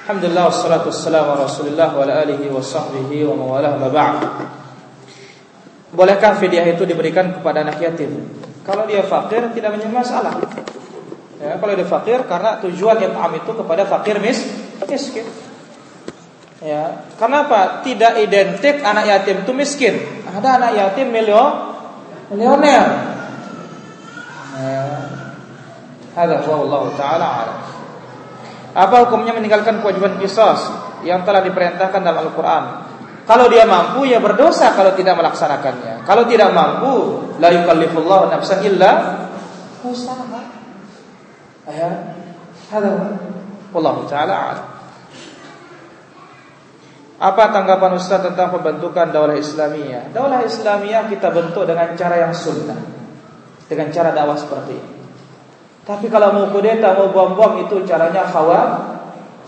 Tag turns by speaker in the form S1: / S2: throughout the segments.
S1: Alhamdulillah wassalatu wassalamu ala Rasulillah wa alihi wa sahbihi wa mawalah ma ba'd. Bolehkah fidyah itu diberikan kepada anak yatim? Kalau dia fakir tidak menjadi masalah. Ya, kalau dia fakir karena tujuan it'am itu kepada fakir mis miskin. Ya, karena apa? Tidak identik anak yatim itu miskin. Ada anak yatim milio, milioner. Ya. Ada Allah taala alam. Apa hukumnya meninggalkan kewajiban kisos yang telah diperintahkan dalam Al-Qur'an? Kalau dia mampu ya berdosa kalau tidak melaksanakannya. Kalau tidak mampu, la yukallifullahu nafsan illa usaha. Ya. Ada Allah taala. Apa tanggapan Ustaz tentang pembentukan daulah Islamiyah? Daulah Islamiyah kita bentuk dengan cara yang sunnah. Dengan cara dakwah seperti ini. Tapi kalau mau kudeta, mau bom-bom itu caranya khawar,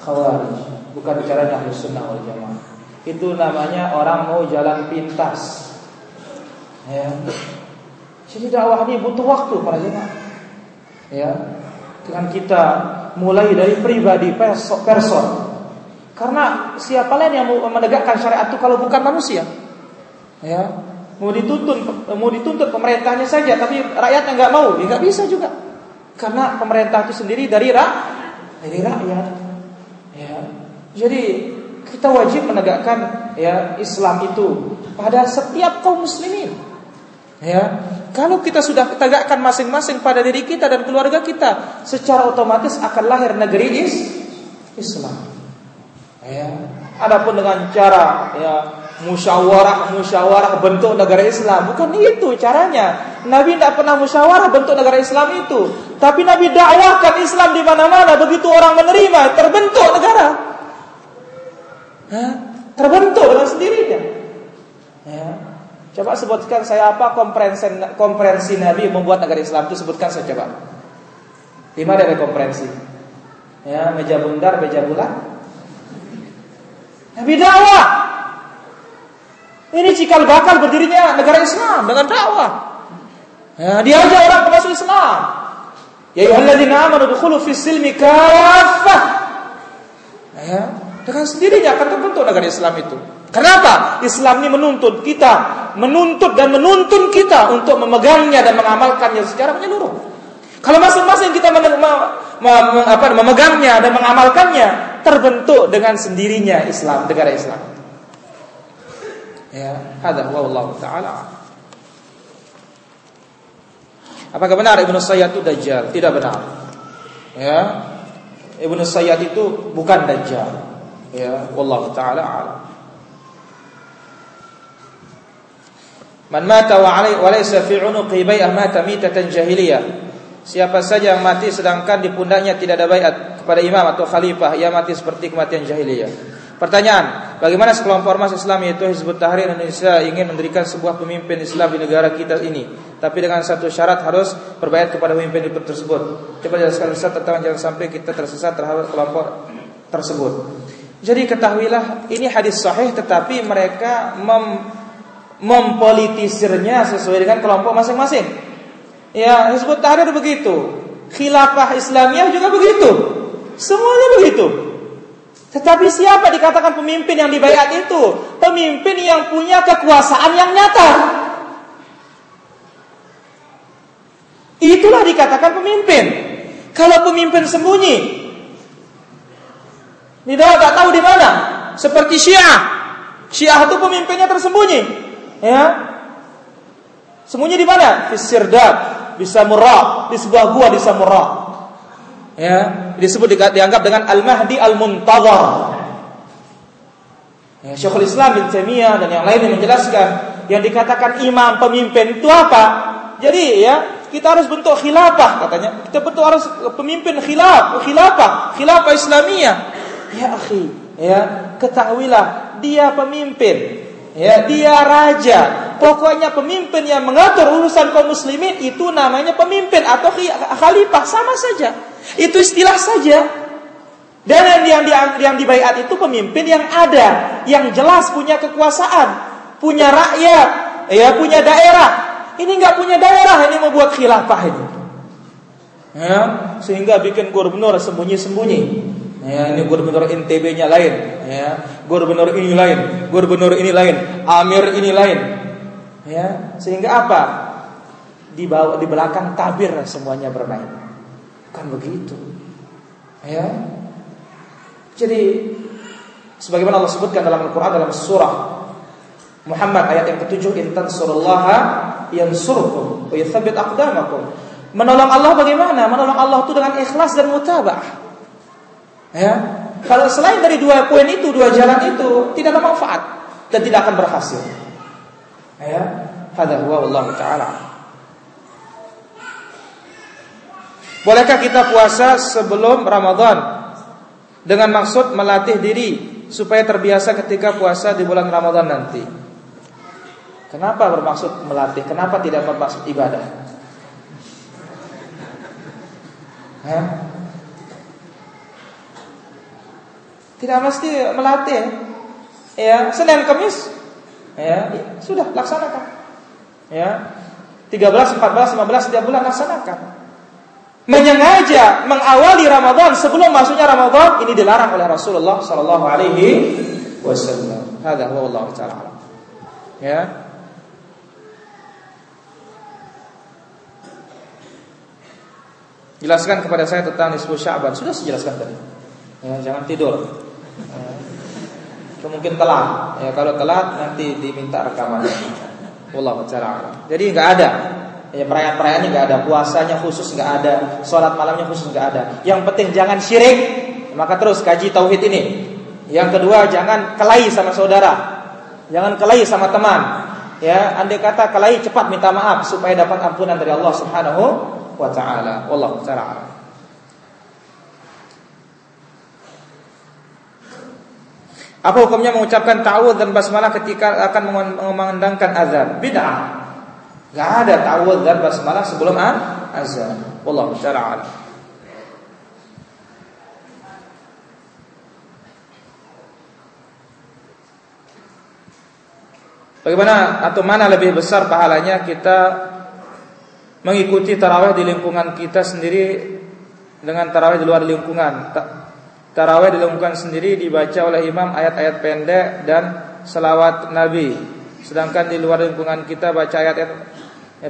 S1: khawarij. Bukan caranya sunnah wal jamaah. Itu namanya orang mau jalan pintas. Ya. Jadi dakwah ini butuh waktu para jemaah. Ya. Dengan kita mulai dari pribadi person, karena siapa lain yang mau menegakkan syariat itu kalau bukan manusia? Ya, mau dituntut mau dituntut pemerintahnya saja, tapi rakyatnya nggak mau, ya nggak bisa juga. Karena pemerintah itu sendiri dari rak dari rakyat. Ya, jadi kita wajib menegakkan ya Islam itu pada setiap kaum muslimin. Ya, kalau kita sudah tegakkan masing-masing pada diri kita dan keluarga kita, secara otomatis akan lahir negeri Islam. Ya. Adapun dengan cara ya musyawarah musyawarah bentuk negara Islam bukan itu caranya. Nabi tidak pernah musyawarah bentuk negara Islam itu, tapi Nabi dakwahkan Islam di mana-mana. Begitu orang menerima terbentuk negara. Terbentuk dengan sendirinya. Ya. Coba sebutkan saya apa komprehensi, komprehensi Nabi membuat negara Islam itu sebutkan saya coba. Di mana ada komprehensi? Ya, meja bundar, meja bulat, Nabi dakwah. Ini cikal bakal berdirinya negara Islam dengan dakwah. Ya, diajak orang masuk Islam. Ya ayyuhalladzina amanu dukhulu fis silmi kaffah. Ya, dengan sendirinya akan terbentuk negara Islam itu. Kenapa? Islam ini menuntut kita, menuntut dan menuntun kita untuk memegangnya dan mengamalkannya secara menyeluruh. Kalau masing-masing kita memegangnya dan mengamalkannya, terbentuk dengan sendirinya Islam, negara Islam. Ya, hadza wallahu taala. Apakah benar Ibnu Sayyid itu dajjal? Tidak benar. Ya. Ibnu Sayyid itu bukan dajjal. Ya, wallahu taala alam. Man mata wa alai wa fi unuqi bai'ah mata mitatan jahiliyah. Siapa saja yang mati sedangkan di pundaknya tidak ada baiat kepada imam atau khalifah ia mati seperti kematian jahiliyah. Pertanyaan, bagaimana sekelompok ormas Islam yaitu Hizbut Tahrir Indonesia ingin mendirikan sebuah pemimpin Islam di negara kita ini, tapi dengan satu syarat harus berbayat kepada pemimpin tersebut. Coba jelaskan Ustaz tentang jangan sampai kita tersesat terhadap kelompok tersebut. Jadi ketahuilah ini hadis sahih tetapi mereka mem mempolitisirnya sesuai dengan kelompok masing-masing. Ya, Hizbut Tahrir begitu. Khilafah Islamiyah juga begitu. Semuanya begitu. Tetapi siapa dikatakan pemimpin yang dibayat itu? Pemimpin yang punya kekuasaan yang nyata. Itulah dikatakan pemimpin. Kalau pemimpin sembunyi, tidak tak tahu di mana. Seperti Syiah. Syiah itu pemimpinnya tersembunyi. Ya. Sembunyi di mana? Di Sirdab, di Samurra, di sebuah gua di Samurra ya disebut dianggap dengan al-mahdi al-muntazar ya, Syekhul Islam bin Taimiyah dan yang lainnya menjelaskan yang dikatakan imam pemimpin itu apa? Jadi ya kita harus bentuk khilafah katanya. Kita bentuk harus pemimpin khilaf khilafah khilafah Islamiyah. Ya akhi ya ketahuilah dia pemimpin ya. Dia raja. Pokoknya pemimpin yang mengatur urusan kaum muslimin itu namanya pemimpin atau khalifah. Sama saja. Itu istilah saja. Dan yang yang, yang dibaiat itu pemimpin yang ada, yang jelas punya kekuasaan, punya rakyat, ya punya daerah. Ini nggak punya daerah, ini mau buat khilafah ini. Ya, sehingga bikin gubernur sembunyi-sembunyi. Ya, ini gubernur NTB-nya lain, ya. Gubernur ini lain, gubernur ini lain, amir ini lain. Ya, sehingga apa? Di bawah di belakang tabir semuanya bermain. Kan begitu. Ya. Jadi sebagaimana Allah sebutkan dalam Al-Qur'an dalam surah Muhammad ayat yang ketujuh intan surullah yansurkum wa yuthabbit aqdamakum. Menolong Allah bagaimana? Menolong Allah itu dengan ikhlas dan mutabah. Ya. Kalau selain dari dua poin itu, dua jalan itu tidak ada manfaat dan tidak akan berhasil. Ya. Hadza huwa Allah taala. Bolehkah kita puasa sebelum Ramadan dengan maksud melatih diri supaya terbiasa ketika puasa di bulan Ramadan nanti? Kenapa bermaksud melatih? Kenapa tidak bermaksud ibadah? Hah? Tidak mesti melatih. Ya, Senin Kamis ya, sudah laksanakan. Ya. 13, 14, 15 setiap bulan laksanakan. Menyengaja mengawali Ramadan sebelum masuknya Ramadan ini dilarang oleh Rasulullah sallallahu alaihi wasallam. Allah taala. Ya. Jelaskan kepada saya tentang nisfu Sya'ban. Sudah saya jelaskan tadi. Ya, jangan tidur. Ya. Mungkin telat. Ya, kalau telat nanti diminta rekaman. Allah taala. Jadi nggak ada ya perayaan-perayaannya nggak ada, puasanya khusus nggak ada, sholat malamnya khusus nggak ada. Yang penting jangan syirik, maka terus kaji tauhid ini. Yang kedua jangan kelahi sama saudara, jangan kelahi sama teman. Ya, andai kata kelahi cepat minta maaf supaya dapat ampunan dari Allah Subhanahu wa taala. Wallahu taala. Apa hukumnya mengucapkan ta'awudz dan basmalah ketika akan mengumandangkan azan? Bid'ah. Gak ada ta'awudz dan basmalah sebelum azan. Wallahu taala Bagaimana atau mana lebih besar pahalanya kita mengikuti tarawih di lingkungan kita sendiri dengan tarawih di luar lingkungan? Tarawih dilakukan sendiri dibaca oleh imam ayat-ayat pendek dan selawat Nabi. Sedangkan di luar lingkungan kita baca ayat-ayat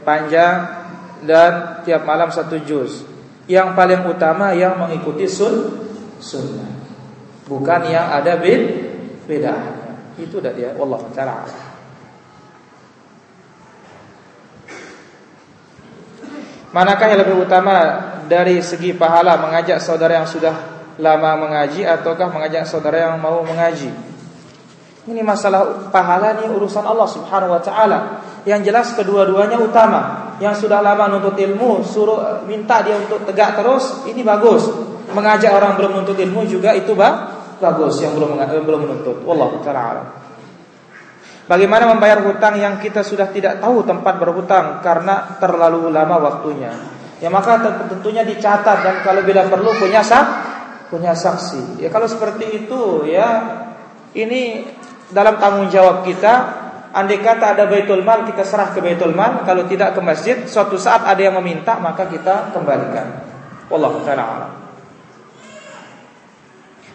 S1: panjang dan tiap malam satu juz. Yang paling utama yang mengikuti sun sunnah. Bukan yang ada bid beda. Itu dah dia. Allah taala. Manakah yang lebih utama dari segi pahala mengajak saudara yang sudah lama mengaji ataukah mengajak saudara yang mau mengaji. Ini masalah pahala ini urusan Allah Subhanahu wa taala. Yang jelas kedua-duanya utama. Yang sudah lama nuntut ilmu suruh minta dia untuk tegak terus, ini bagus. Mengajak orang belum menuntut ilmu juga itu bah, bagus yang belum yang belum menuntut. Wallahu taala Bagaimana membayar hutang yang kita sudah tidak tahu tempat berhutang karena terlalu lama waktunya? Ya maka tentunya dicatat dan kalau bila perlu punya sah punya saksi. Ya kalau seperti itu ya ini dalam tanggung jawab kita. Andai kata ada baitul mal kita serah ke baitul mal, kalau tidak ke masjid, suatu saat ada yang meminta maka kita kembalikan. Wallahu taala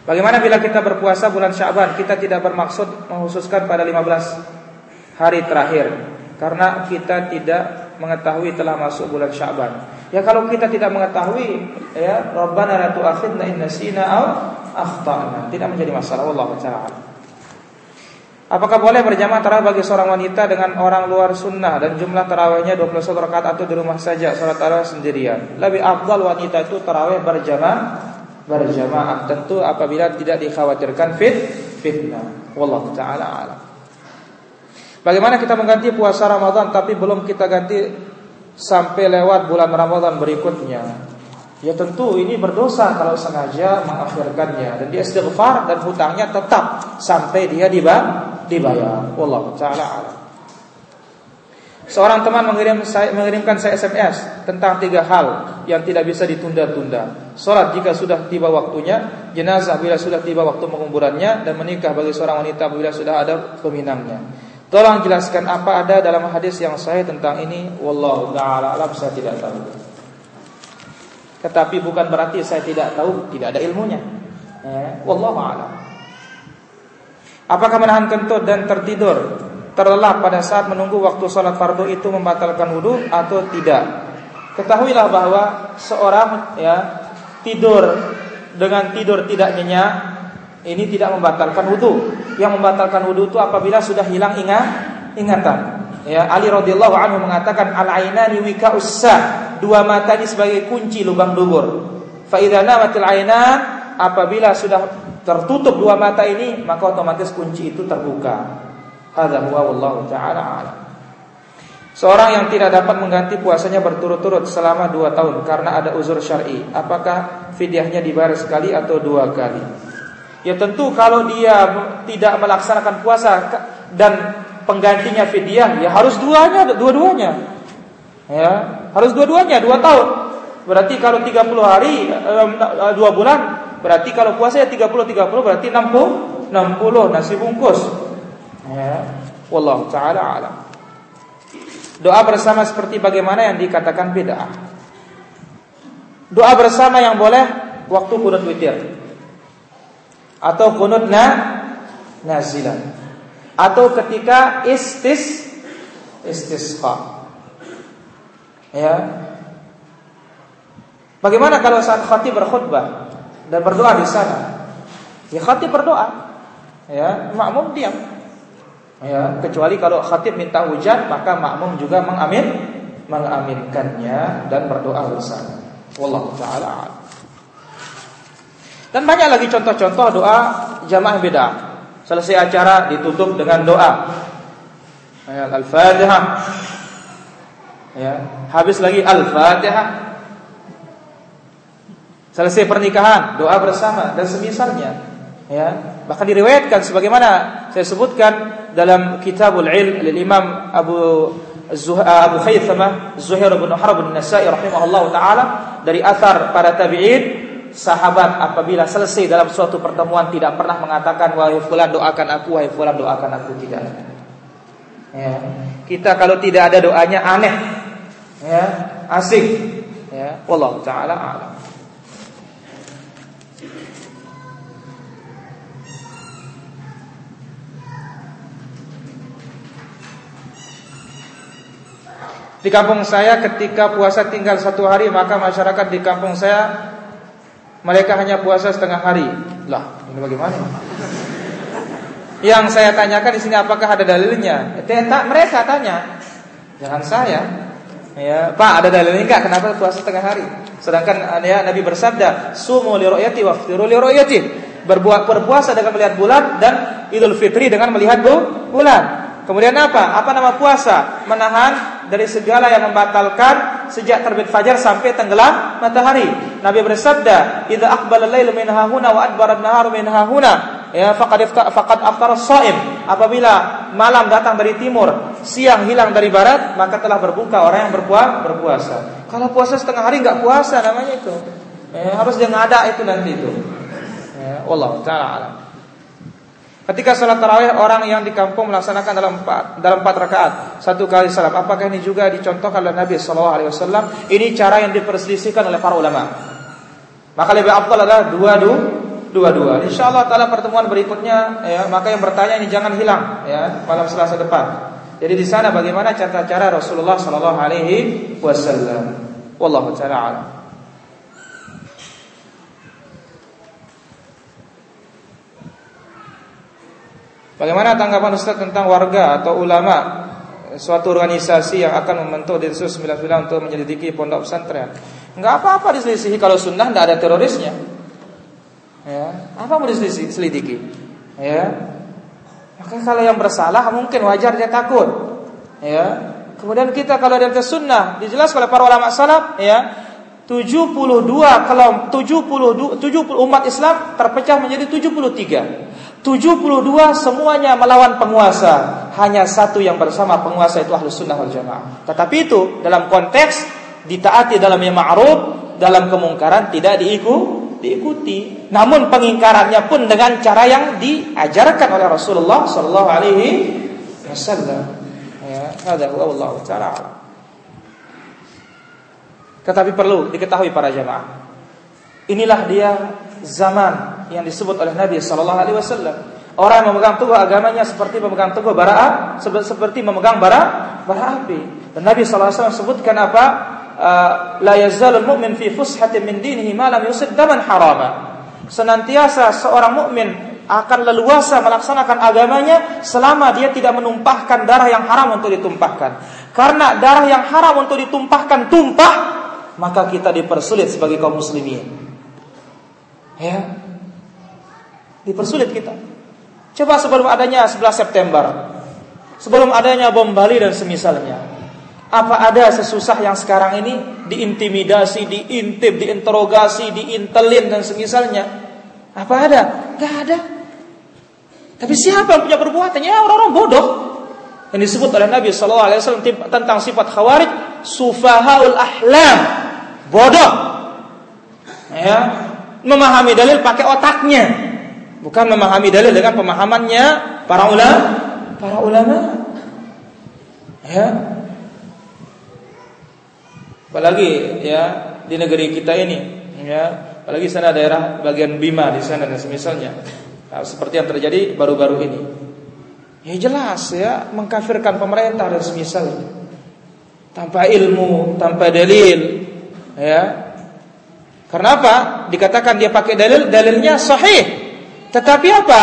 S1: Bagaimana bila kita berpuasa bulan Syaban, kita tidak bermaksud menghususkan pada 15 hari terakhir karena kita tidak mengetahui telah masuk bulan Syaban. Ya kalau kita tidak mengetahui ya Rabbana la tu'akhidna in nasina aw akhtana. Tidak menjadi masalah Allah taala. Apakah boleh berjamaah tarawih bagi seorang wanita dengan orang luar sunnah dan jumlah tarawihnya 21 rakaat atau di rumah saja salat tarawih sendirian? Lebih afdal wanita itu tarawih berjamaah berjamaah tentu apabila tidak dikhawatirkan fit fitnah. Wallahu taala alam. Bagaimana kita mengganti puasa Ramadan tapi belum kita ganti sampai lewat bulan Ramadan berikutnya. Ya tentu ini berdosa kalau sengaja mengakhirkannya dan dia istighfar dan hutangnya tetap sampai dia dibayar. Wallahu taala Seorang teman mengirim saya, mengirimkan saya SMS tentang tiga hal yang tidak bisa ditunda-tunda. Salat jika sudah tiba waktunya, jenazah bila sudah tiba waktu penguburannya dan menikah bagi seorang wanita bila sudah ada peminangnya. Tolong jelaskan apa ada dalam hadis yang sahih tentang ini. Wallahu taala alam saya tidak tahu. Tetapi bukan berarti saya tidak tahu, tidak ada ilmunya. Ya, wallahu a'lam. Apakah menahan kentut dan tertidur terlelap pada saat menunggu waktu sholat fardu itu membatalkan wudhu atau tidak? Ketahuilah bahwa seorang ya tidur dengan tidur tidak nyenyak ini tidak membatalkan wudhu. Yang membatalkan wudhu itu apabila sudah hilang ingat ingatan. Ya, Ali radhiyallahu anhu mengatakan al ainani wika ussa. Dua mata ini sebagai kunci lubang dubur. Fa idza namatil ainan apabila sudah tertutup dua mata ini maka otomatis kunci itu terbuka. Hadza huwa wallahu taala alam. Seorang yang tidak dapat mengganti puasanya berturut-turut selama dua tahun karena ada uzur syar'i, apakah fidyahnya dibayar sekali atau dua kali? Ya tentu kalau dia tidak melaksanakan puasa dan penggantinya fidyah, ya harus duanya, dua-duanya. Ya, harus dua-duanya, dua tahun. Berarti kalau 30 hari, dua bulan, Berarti kalau puasa ya 30 30 berarti 60 60 nasi bungkus. Ya. Wallahu taala alam. Doa bersama seperti bagaimana yang dikatakan bid'ah. Doa bersama yang boleh waktu kunut witir. Atau kunut na nazilan. Atau ketika istis istisqa. Ya. Bagaimana kalau saat khatib berkhutbah? dan berdoa di sana. Ya khatib berdoa. Ya, makmum diam. Ya, kecuali kalau khatib minta hujan, maka makmum juga mengamin mengaminkannya dan berdoa bersama. Wallahu taala. Dan banyak lagi contoh-contoh doa jamaah beda. Selesai acara ditutup dengan doa. Ya, Al-Fatihah. Ya, habis lagi Al-Fatihah. Selesai pernikahan, doa bersama dan semisalnya. Ya, bahkan diriwayatkan sebagaimana saya sebutkan dalam Kitabul Ilm Imam Abu Zuh Abu Khaythama Zuhair bin Harb an-Nasa'i rahimahullah taala dari athar para tabi'in sahabat apabila selesai dalam suatu pertemuan tidak pernah mengatakan wahai fulan doakan aku wahai fulan doakan aku tidak. Ya. Kita kalau tidak ada doanya aneh. Ya, asik. Ya, wallahu taala alam. Di kampung saya ketika puasa tinggal satu hari maka masyarakat di kampung saya mereka hanya puasa setengah hari. Lah, ini bagaimana? Yang saya tanyakan di sini apakah ada dalilnya? Tak mereka tanya. Jangan saya. Ya, Pak, ada dalilnya enggak kenapa puasa setengah hari? Sedangkan ya Nabi bersabda, "Sumu li ru'yati wa aftiru li ru'yati." Berbuat berpuasa dengan melihat bulan dan Idul Fitri dengan melihat bulan. Kemudian apa? Apa nama puasa? Menahan dari segala yang membatalkan sejak terbit fajar sampai tenggelam matahari. Nabi bersabda, "Idza aqbala al-lailu min hahuna wa adbara an-naharu min hahuna, ya faqad faqad aftara shaim Apabila malam datang dari timur, siang hilang dari barat, maka telah berbuka orang yang berpuasa. berpuasa. Kalau puasa setengah hari enggak puasa namanya itu. Ya, harus dia ngada itu nanti itu. Ya, Allah taala alam. Ketika salat tarawih orang yang di kampung melaksanakan dalam empat dalam empat rakaat satu kali salam. Apakah ini juga dicontohkan oleh Nabi Shallallahu Alaihi Wasallam? Ini cara yang diperselisihkan oleh para ulama. Maka lebih afdal adalah dua dua dua dua. Insya Allah taala pertemuan berikutnya ya maka yang bertanya ini jangan hilang ya malam Selasa depan. Jadi di sana bagaimana cara-cara Rasulullah Shallallahu Alaihi Wasallam. Wallahu taala alam. Bagaimana tanggapan Ustaz tentang warga atau ulama suatu organisasi yang akan membentuk Densus 99 untuk menyelidiki pondok pesantren? Enggak apa-apa diselisihi kalau sunnah tidak ada terorisnya. Ya, apa mau diselidiki? Ya. Maka kalau yang bersalah mungkin wajar dia takut. Ya. Kemudian kita kalau ada sunnah dijelaskan oleh para ulama salaf ya 72 kalau 72 70 umat Islam terpecah menjadi 73. 72 semuanya melawan penguasa. Hanya satu yang bersama penguasa itu ahlu sunnah wal jamaah. Tetapi itu dalam konteks ditaati dalam yang ma'ruf, dalam kemungkaran tidak diikuti diikuti. Namun pengingkarannya pun dengan cara yang diajarkan oleh Rasulullah sallallahu alaihi wasallam. Ya, Allah taala. Tetapi perlu diketahui para jamaah. Inilah dia zaman yang disebut oleh Nabi sallallahu alaihi wasallam. Orang yang memegang teguh agamanya seperti memegang teguh bara seperti memegang bara bara api. Dan Nabi sallallahu alaihi wasallam sebutkan apa? Uh, la yazalul mu'min fi fushatin min dinihi ma lam yusib daman harama. Senantiasa seorang mukmin akan leluasa melaksanakan agamanya selama dia tidak menumpahkan darah yang haram untuk ditumpahkan. Karena darah yang haram untuk ditumpahkan tumpah, maka kita dipersulit sebagai kaum muslimin. Ya. Dipersulit kita. Coba sebelum adanya 11 September, sebelum adanya bom Bali dan semisalnya, apa ada sesusah yang sekarang ini diintimidasi, diintip, diinterogasi, diintelin dan semisalnya? Apa ada? Gak ada. Tapi siapa yang punya perbuatan? Ya orang-orang bodoh. Yang disebut oleh Nabi SAW tentang sifat khawarij, sufahaul ahlam, bodoh. Ya, memahami dalil pakai otaknya, bukan memahami dalil dengan pemahamannya para ulama para ulama. Ya. Apalagi ya di negeri kita ini ya. Apalagi sana daerah bagian Bima di sana dan semisalnya. Nah, seperti yang terjadi baru-baru ini. Ya jelas ya mengkafirkan pemerintah dan semisalnya. Tanpa ilmu tanpa dalil ya. Karena dikatakan dia pakai dalil dalilnya sahih tetapi apa?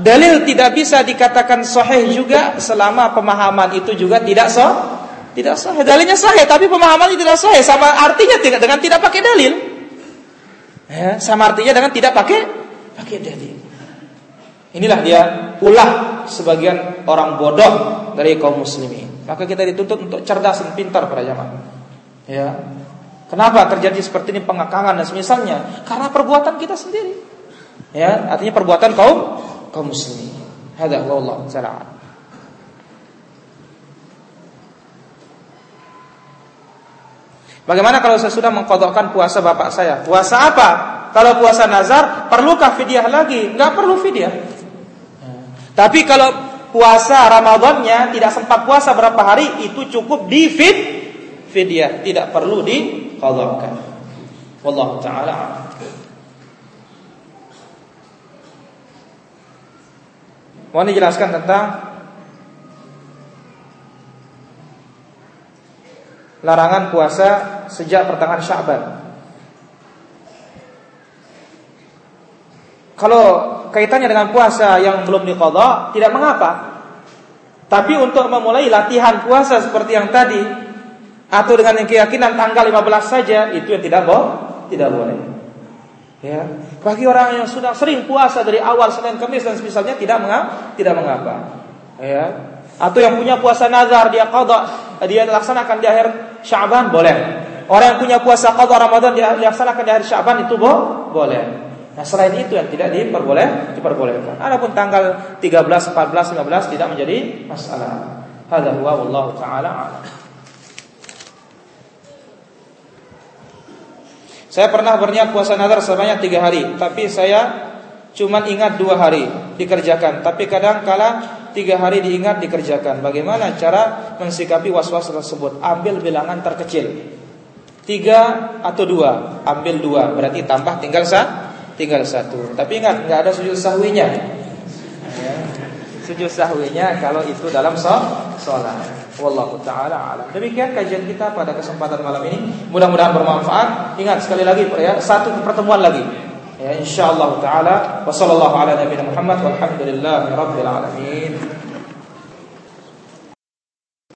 S1: Dalil tidak bisa dikatakan sahih juga selama pemahaman itu juga tidak sah. Tidak sahih. Dalilnya sahih tapi pemahamannya tidak sahih. Sama artinya tidak dengan tidak pakai dalil. Ya, sama artinya dengan tidak pakai pakai dalil. Inilah dia ulah sebagian orang bodoh dari kaum muslimin. Maka kita dituntut untuk cerdas dan pintar para jamaah. Ya. Kenapa terjadi seperti ini pengakangan dan semisalnya? Karena perbuatan kita sendiri. Ya, artinya perbuatan kaum kaum muslimin. Hada wallahu taala. Bagaimana kalau saya sudah mengkodokkan puasa bapak saya? Puasa apa? Kalau puasa nazar, perlukah fidyah lagi? Enggak perlu fidyah. Tapi kalau puasa Ramadannya tidak sempat puasa berapa hari, itu cukup di fid fidyah, tidak perlu dikodokkan. Wallahu taala. Mau dijelaskan tentang larangan puasa sejak pertengahan Sya'ban. Kalau kaitannya dengan puasa yang belum diqadha tidak mengapa. Tapi untuk memulai latihan puasa seperti yang tadi atau dengan keyakinan tanggal 15 saja itu yang tidak boleh, tidak boleh. Ya, bagi orang yang sudah sering puasa dari awal Senin Kamis dan misalnya tidak mengapa, tidak mengapa. Ya. Atau yang punya puasa nazar dia qada, dia laksanakan di akhir Sya'ban boleh. Orang yang punya puasa qada Ramadan dia laksanakan di akhir Sya'ban itu bo boleh. Nah, selain itu yang tidak diperboleh, diperbolehkan. Adapun tanggal 13, 14, 15 tidak menjadi masalah. Hadza huwa wallahu taala Saya pernah berniat puasa nazar sebanyak tiga hari, tapi saya cuma ingat dua hari dikerjakan. Tapi kadang kala tiga hari diingat dikerjakan. Bagaimana cara mensikapi was-was tersebut? Ambil bilangan terkecil. Tiga atau dua, ambil dua, berarti tambah tinggal sa, tinggal satu. Tapi ingat, nggak ada sujud sahwinya. Ya. Sujud sahwinya kalau itu dalam sholat. Wallahu taala alam. Demikian kajian kita pada kesempatan malam ini. Mudah-mudahan bermanfaat. Ingat sekali lagi ya, satu pertemuan lagi. Ya insyaallah taala wa sallallahu ala nabiyina Muhammad walhamdulillahi rabbil alamin.